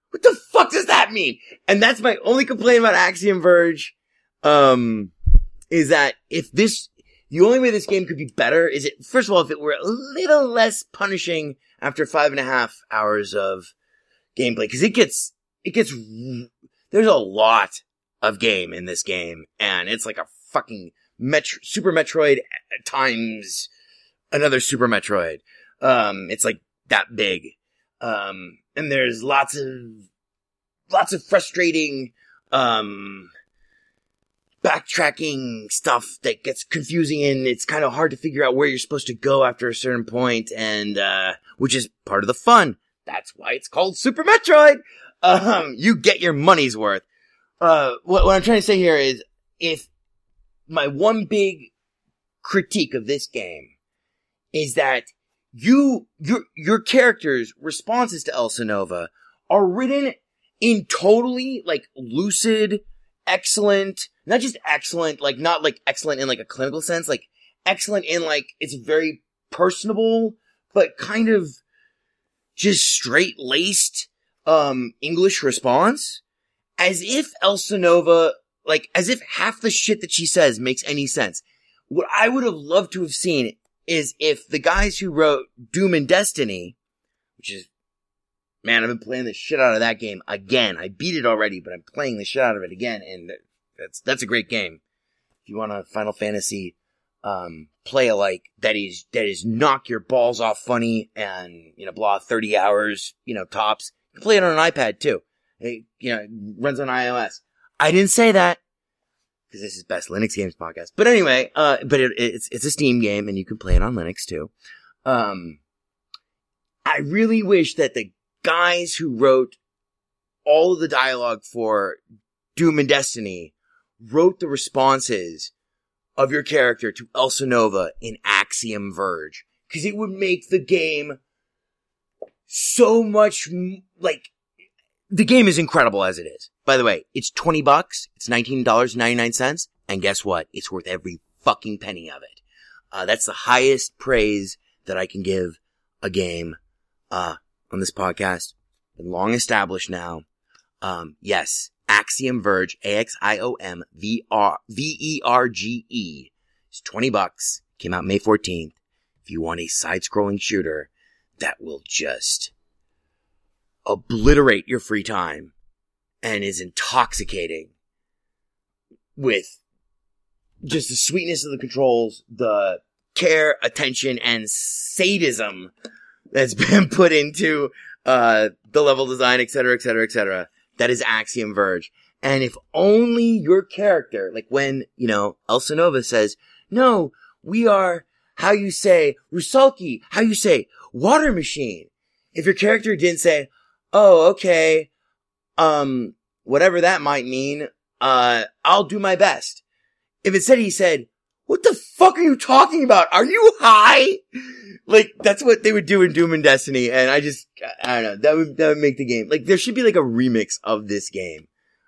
What the fuck does that mean? And that's my only complaint about Axiom Verge. Um, is that if this, the only way this game could be better is it, first of all, if it were a little less punishing after five and a half hours of gameplay because it gets it gets there's a lot of game in this game and it's like a fucking Metro, Super Metroid times another Super Metroid. Um, it's like that big. Um, and there's lots of lots of frustrating um backtracking stuff that gets confusing and it's kind of hard to figure out where you're supposed to go after a certain point and uh which is part of the fun that's why it's called Super Metroid. Um, you get your money's worth. Uh, what, what I'm trying to say here is, if my one big critique of this game is that you, your, your character's responses to Elsenova are written in totally, like, lucid, excellent, not just excellent, like, not like excellent in like a clinical sense, like, excellent in like, it's very personable, but kind of just straight laced, um, English response. As if Elsenova, like, as if half the shit that she says makes any sense. What I would have loved to have seen is if the guys who wrote Doom and Destiny, which is, man, I've been playing the shit out of that game again. I beat it already, but I'm playing the shit out of it again, and that's, that's a great game. If you want a Final Fantasy um, play like that is, that is knock your balls off funny and, you know, blah, 30 hours, you know, tops. You can play it on an iPad too. It, you know, runs on iOS. I didn't say that because this is best Linux games podcast. But anyway, uh, but it, it's, it's a Steam game and you can play it on Linux too. Um, I really wish that the guys who wrote all of the dialogue for Doom and Destiny wrote the responses of your character to Elsenova in Axiom Verge. Cause it would make the game so much, like, the game is incredible as it is. By the way, it's 20 bucks. It's $19.99. And guess what? It's worth every fucking penny of it. Uh, that's the highest praise that I can give a game, uh, on this podcast. Been long established now. Um, yes, Axiom Verge, A-X-I-O-M-V-R-V-E-R-G-E. It's 20 bucks. Came out May 14th. If you want a side-scrolling shooter that will just obliterate your free time and is intoxicating with just the sweetness of the controls, the care, attention, and sadism that's (laughs) been put into uh the level design, et cetera, et cetera, et cetera. That is Axiom Verge. And if only your character, like when, you know, Elsenova says, no, we are, how you say, Rusalki, how you say, water machine. If your character didn't say, oh, okay, um, whatever that might mean, uh, I'll do my best. If instead he said, what the fuck are you talking about? Are you high? Like, that's what they would do in Doom and Destiny. And I just, I don't know, that would, that would make the game, like, there should be like a remix of this game.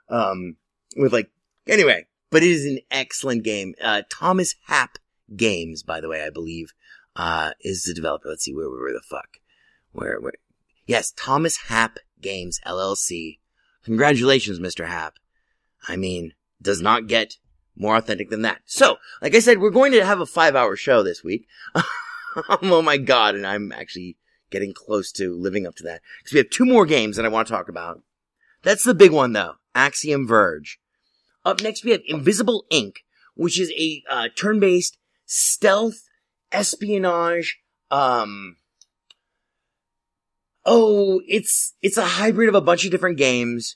Um, with like, anyway, but it is an excellent game. Uh, Thomas Happ Games, by the way, I believe, uh, is the developer. Let's see where, where the fuck, where, where, yes, Thomas Happ Games LLC. Congratulations, Mr. Happ. I mean, does not get more authentic than that. So, like I said, we're going to have a five hour show this week. (laughs) oh my god, and I'm actually getting close to living up to that. Because we have two more games that I want to talk about. That's the big one though. Axiom Verge. Up next we have Invisible Inc, which is a uh, turn-based stealth espionage um Oh, it's it's a hybrid of a bunch of different games.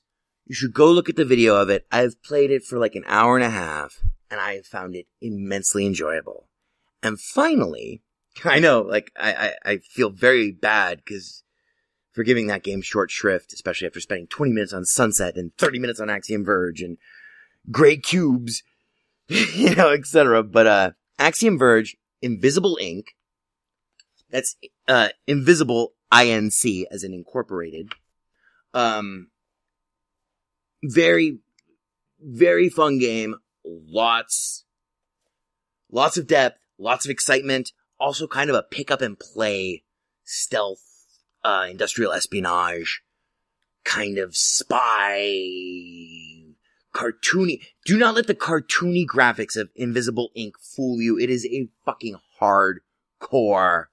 You should go look at the video of it. I've played it for like an hour and a half, and I found it immensely enjoyable. And finally, (laughs) I know, like, I, I, I feel very bad because for giving that game short shrift, especially after spending 20 minutes on Sunset and 30 minutes on Axiom Verge and Grey Cubes, (laughs) you know, etc. But, uh, Axiom Verge, Invisible Inc, that's, uh, Invisible INC as in incorporated. Um, very, very fun game. Lots, lots of depth, lots of excitement. Also kind of a pick up and play stealth, uh, industrial espionage kind of spy cartoony. Do not let the cartoony graphics of Invisible Inc fool you. It is a fucking hardcore,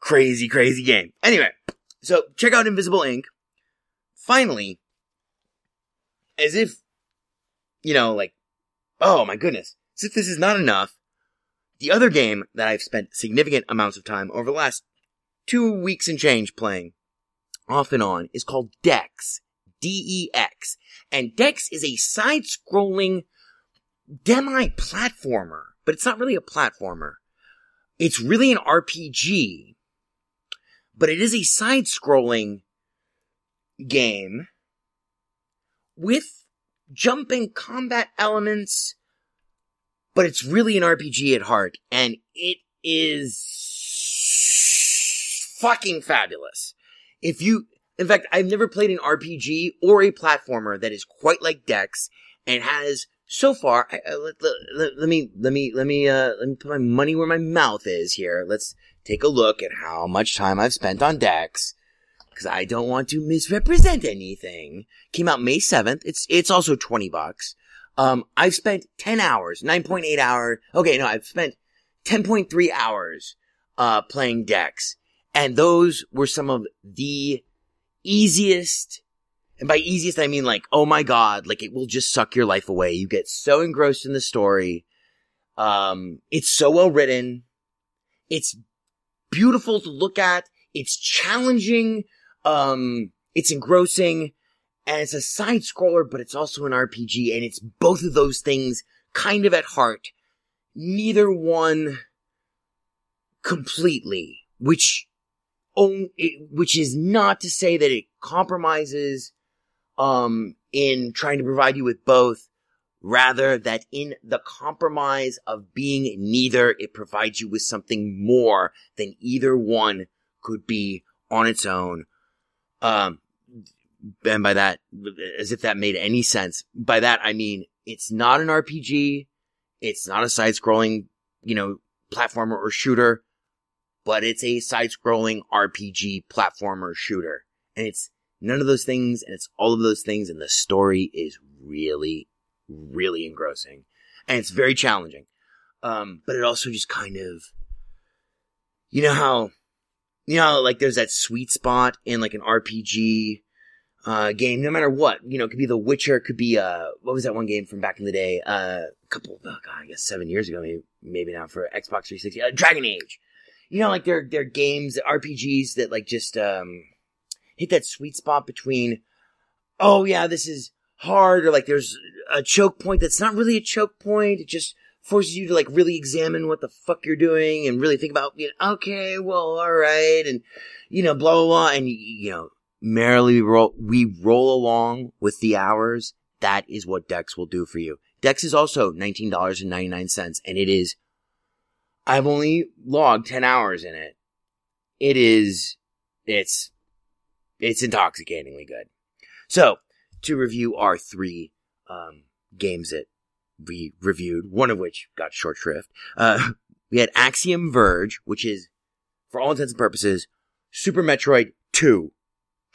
crazy, crazy game. Anyway, so check out Invisible Inc. Finally, as if, you know, like, oh my goodness, if this is not enough, the other game that I've spent significant amounts of time over the last two weeks and change playing, off and on, is called Dex. D-E-X. And Dex is a side-scrolling demi-platformer, but it's not really a platformer. It's really an RPG, but it is a side-scrolling game with jumping combat elements, but it's really an RPG at heart, and it is fucking fabulous. If you, in fact, I've never played an RPG or a platformer that is quite like Dex and has so far. I, I, let, let, let, me let me let me uh, let me put my money where my mouth is here. Let's take a look at how much time I've spent on Dex because I don't want to misrepresent anything. Came out May 7th. It's, it's also 20 bucks. Um, I've spent 10 hours, 9.8 hours. Okay, no, I've spent 10.3 hours, uh, playing Dex. And those were some of the easiest, and by easiest, I mean like, oh my god, like it will just suck your life away. You get so engrossed in the story. Um, it's so well written. It's beautiful to look at. It's challenging. Um, it's engrossing and it's a side scroller, but it's also an RPG and it's both of those things kind of at heart. Neither one completely, which, which is not to say that it compromises, um, in trying to provide you with both. Rather that in the compromise of being neither, it provides you with something more than either one could be on its own. Um, and by that, as if that made any sense. By that, I mean, it's not an RPG. It's not a side scrolling, you know, platformer or shooter, but it's a side scrolling RPG platformer shooter. And it's none of those things and it's all of those things. And the story is really, really engrossing and it's very challenging. Um, but it also just kind of, you know how, you know, like there's that sweet spot in like an RPG, uh, game, no matter what, you know, it could be The Witcher, it could be, uh, what was that one game from back in the day? Uh, a couple, oh God, I guess seven years ago, maybe, maybe now for Xbox 360, uh, Dragon Age. you know, like they're, they're games, RPGs that like just, um, hit that sweet spot between, oh yeah, this is hard, or like there's a choke point that's not really a choke point. It just forces you to like really examine what the fuck you're doing and really think about, you know, okay, well, alright, and, you know, blah, blah, blah, and, you know, merrily roll, we roll along with the hours. That is what Dex will do for you. Dex is also $19.99 and it is, I've only logged 10 hours in it. It is, it's, it's intoxicatingly good. So, to review our three, um, games that we reviewed, one of which got short shrift, uh, (laughs) we had Axiom Verge, which is, for all intents and purposes, Super Metroid 2.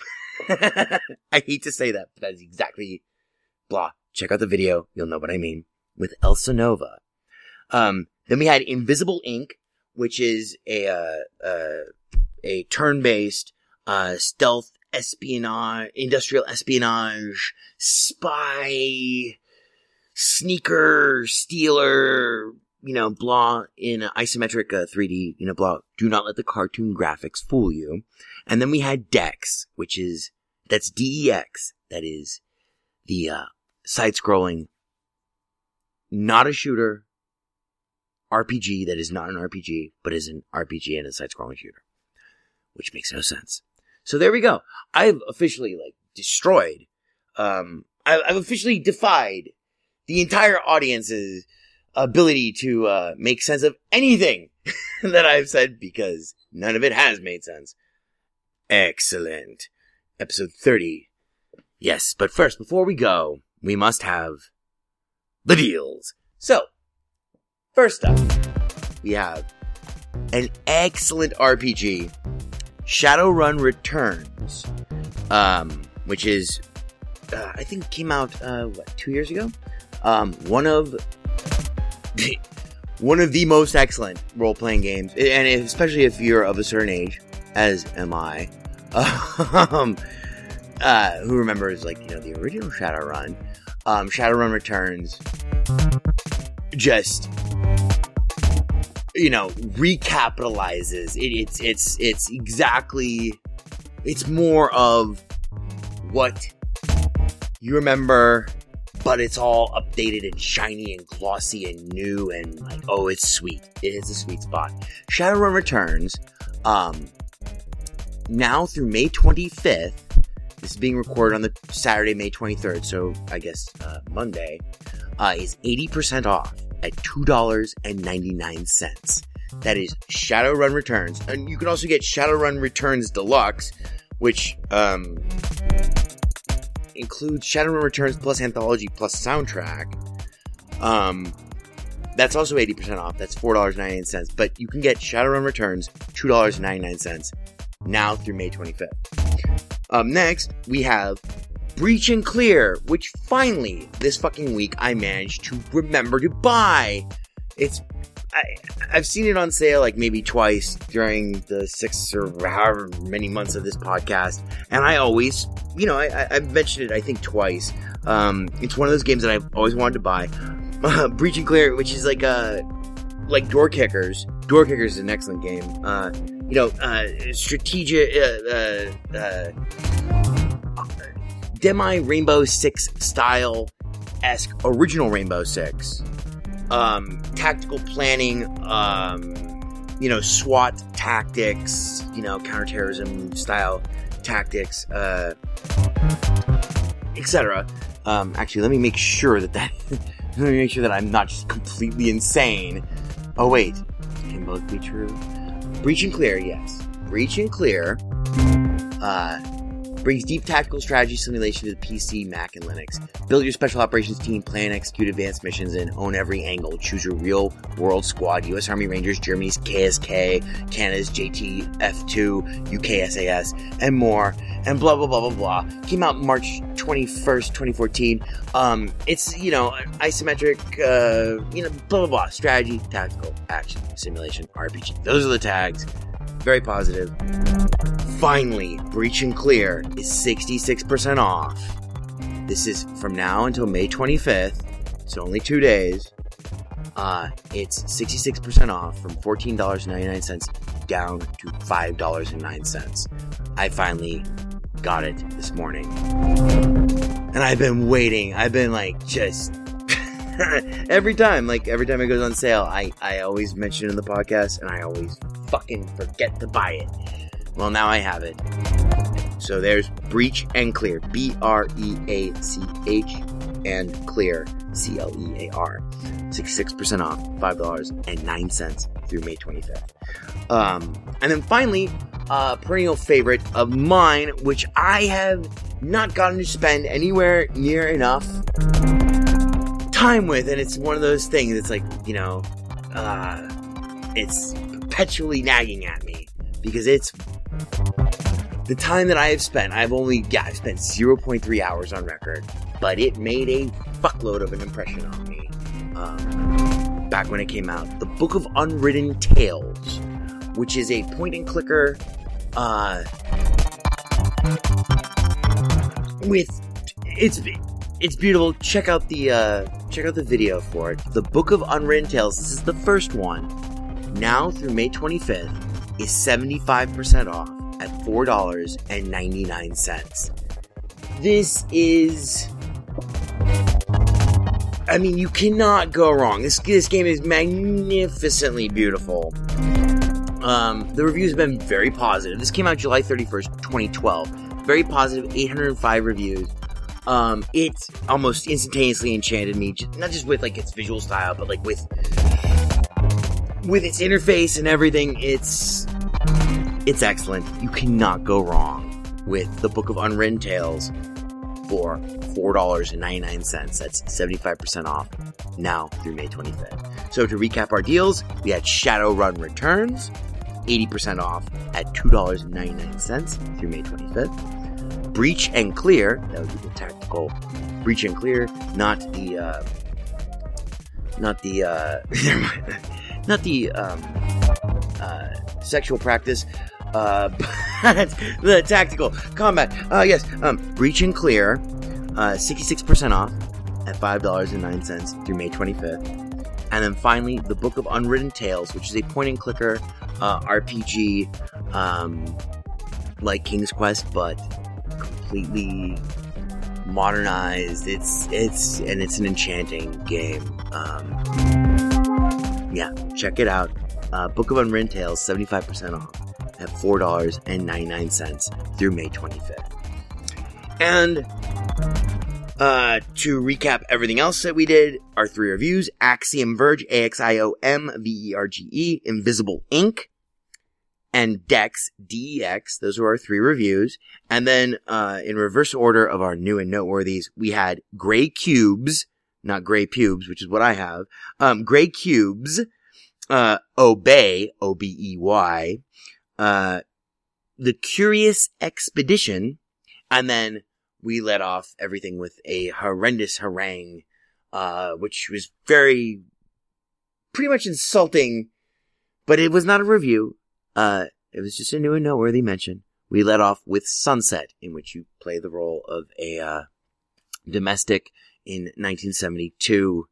(laughs) I hate to say that, but that is exactly blah. Check out the video. You'll know what I mean. With Elsenova. Um, then we had Invisible Inc, which is a, uh, uh, a turn-based, uh, stealth espionage, industrial espionage, spy, sneaker, stealer, you know, blah, in isometric uh, 3D, you know, blah. Do not let the cartoon graphics fool you. And then we had Dex, which is, that's DEX. That is the, uh, side-scrolling, not a shooter, RPG that is not an RPG, but is an RPG and a side-scrolling shooter. Which makes no sense. So there we go. I've officially, like, destroyed, um, I've officially defied the entire audience's ability to, uh, make sense of anything (laughs) that I've said because none of it has made sense. Excellent. Episode 30. Yes, but first, before we go, we must have the deals. So, first up, we have an excellent RPG, Shadowrun Returns, um, which is, uh, I think came out, uh, what, two years ago? Um, one of, one of the most excellent role-playing games, and especially if you're of a certain age, as am I, (laughs) um, uh, who remembers, like, you know, the original Shadowrun, um, Shadowrun Returns, just, you know, recapitalizes. It, it's, it's, it's exactly, it's more of what you remember, but it's all updated and shiny and glossy and new and like, oh, it's sweet. It is a sweet spot. Shadowrun Returns, um, now through May 25th, this is being recorded on the Saturday, May 23rd, so I guess uh, Monday, uh, is 80% off at $2.99. That is Shadowrun Returns. And you can also get Shadowrun Returns Deluxe, which um, includes Shadowrun Returns plus Anthology plus Soundtrack. Um, that's also 80% off. That's $4.99. But you can get Shadowrun Returns, $2.99 now through May 25th. Um, next, we have Breach and Clear, which finally, this fucking week, I managed to remember to buy. It's, I, I've seen it on sale like maybe twice during the six or however many months of this podcast, and I always, you know, I, I've mentioned it I think twice. Um, it's one of those games that I've always wanted to buy. (laughs) Uh, Breach and Clear, which is like a, like Door Kickers. Door Kickers is an excellent game. Uh, you know, uh, strategic, uh, uh, uh, demi Rainbow Six style esque original Rainbow Six, um, tactical planning, um, you know, SWAT tactics, you know, counterterrorism style tactics, uh, etc. Um, actually, let me make sure that that, (laughs) let me make sure that I'm not just completely insane. Oh wait, can both be true. Breach and Clear, yes. Breach and Clear uh, brings deep tactical strategy simulation to the PC, Mac, and Linux. Build your special operations team, plan, execute advanced missions, and own every angle. Choose your real world squad: U.S. Army Rangers, Germany's KSK, Canada's JTF2, UK SAS, and more. And blah blah blah blah blah. Came out March 21st, 2014. Um, it's you know isometric, uh, you know blah blah blah. Strategy, tactical, action, simulation, RPG. Those are the tags. Very positive. Finally, Breach and Clear is 66% off. This is from now until May 25th, so only two days. Uh, it's 66% off from $14.99 down to $5.09. I finally got it this morning. And I've been waiting. I've been like just (laughs) every time, like every time it goes on sale, I, I always mention it in the podcast and I always fucking forget to buy it. Well, now I have it. So there's Breach and Clear. B R E A C H and Clear. C L E A R. 66% off, $5.09 through May 25th. Um, and then finally, uh, perennial favorite of mine, which I have not gotten to spend anywhere near enough time with, and it's one of those things. It's like you know, uh, it's perpetually nagging at me because it's the time that I have spent. I've only yeah, I've spent 0.3 hours on record, but it made a fuckload of an impression on me. Um, back when it came out, the Book of Unwritten Tales, which is a point and clicker, uh, with it's it's beautiful. Check out the uh, check out the video for it. The Book of Unwritten Tales. This is the first one. Now through May 25th is 75% off at $4.99. This is I mean, you cannot go wrong. This this game is magnificently beautiful. Um, the reviews have been very positive. This came out July 31st, 2012. Very positive, 805 reviews. Um, it almost instantaneously enchanted me, not just with like its visual style, but like with with its interface and everything. It's it's excellent. You cannot go wrong with the Book of Unwritten Tales for $4.99. That's 75% off now through May 25th. So to recap our deals, we had Shadowrun Returns, 80% off at $2.99 through May 25th. Breach and Clear, that would be the tactical Breach and Clear, not the, uh, not the, uh, (laughs) not the, um, uh, sexual practice, uh, (laughs) the tactical combat. Uh, yes, um, Breach and Clear, uh, 66% off at $5.09 through May 25th. And then finally, the Book of Unwritten Tales, which is a point and clicker uh, RPG um, like King's Quest, but completely modernized. It's it's and it's an enchanting game. Um, yeah, check it out. Uh, Book of Unwritten Tales, 75% off at $4.99 through May 25th. And uh, to recap everything else that we did, our three reviews, Axiom Verge, A-X-I-O-M-V-E-R-G-E, Invisible Inc, and Dex, D-E-X, those were our three reviews. And then, uh, in reverse order of our new and noteworthies, we had Grey Cubes, not Gray Pubes, which is what I have, um, Grey Cubes, uh, Obey, O-B-E-Y, uh, The Curious Expedition, and then we let off everything with a horrendous harangue, uh, which was very, pretty much insulting, but it was not a review. Uh, it was just a new and noteworthy mention. We let off with Sunset, in which you play the role of a, uh, domestic in 1972.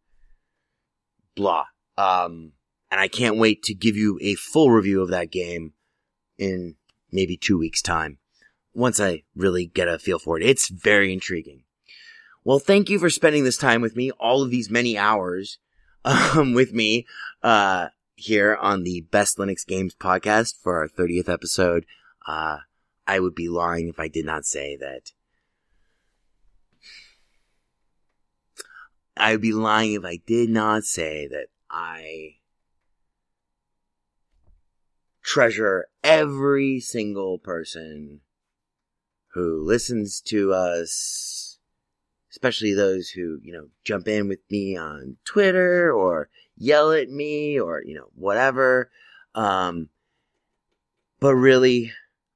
Blah. Um, and I can't wait to give you a full review of that game in maybe two weeks' time. Once I really get a feel for it. It's very intriguing. Well, thank you for spending this time with me, all of these many hours, (laughs) um, with me, uh, here on the Best Linux Games podcast for our 30th episode. Uh, I would be lying if I did not say that. I would be lying if I did not say that I treasure every single person who listens to us, especially those who, you know, jump in with me on Twitter or yell at me or, you know, whatever. Um, but really,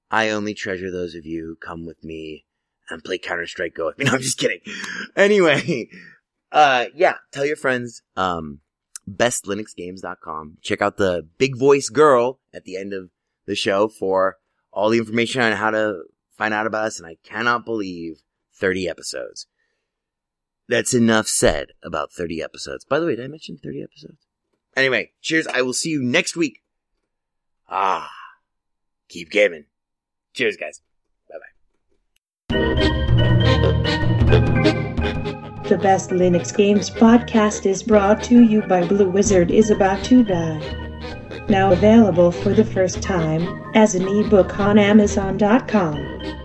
I only treasure those of you who come with me and play Counter Strike Go with me. (laughs) No, I'm just kidding. Anyway, uh, yeah, tell your friends, um, bestlinuxgames.com. Check out the big voice girl at the end of the show for all the information on how to find out about us. And I cannot believe 30 episodes. That's enough said about 30 episodes. By the way, did I mention 30 episodes? Anyway, cheers. I will see you next week. Ah. keep gaming. Cheers, guys. Bye bye. The Best Linux Games podcast is brought to you by Blue Wizard is About to Die. Now available for the first time as an ebook on Amazon.com.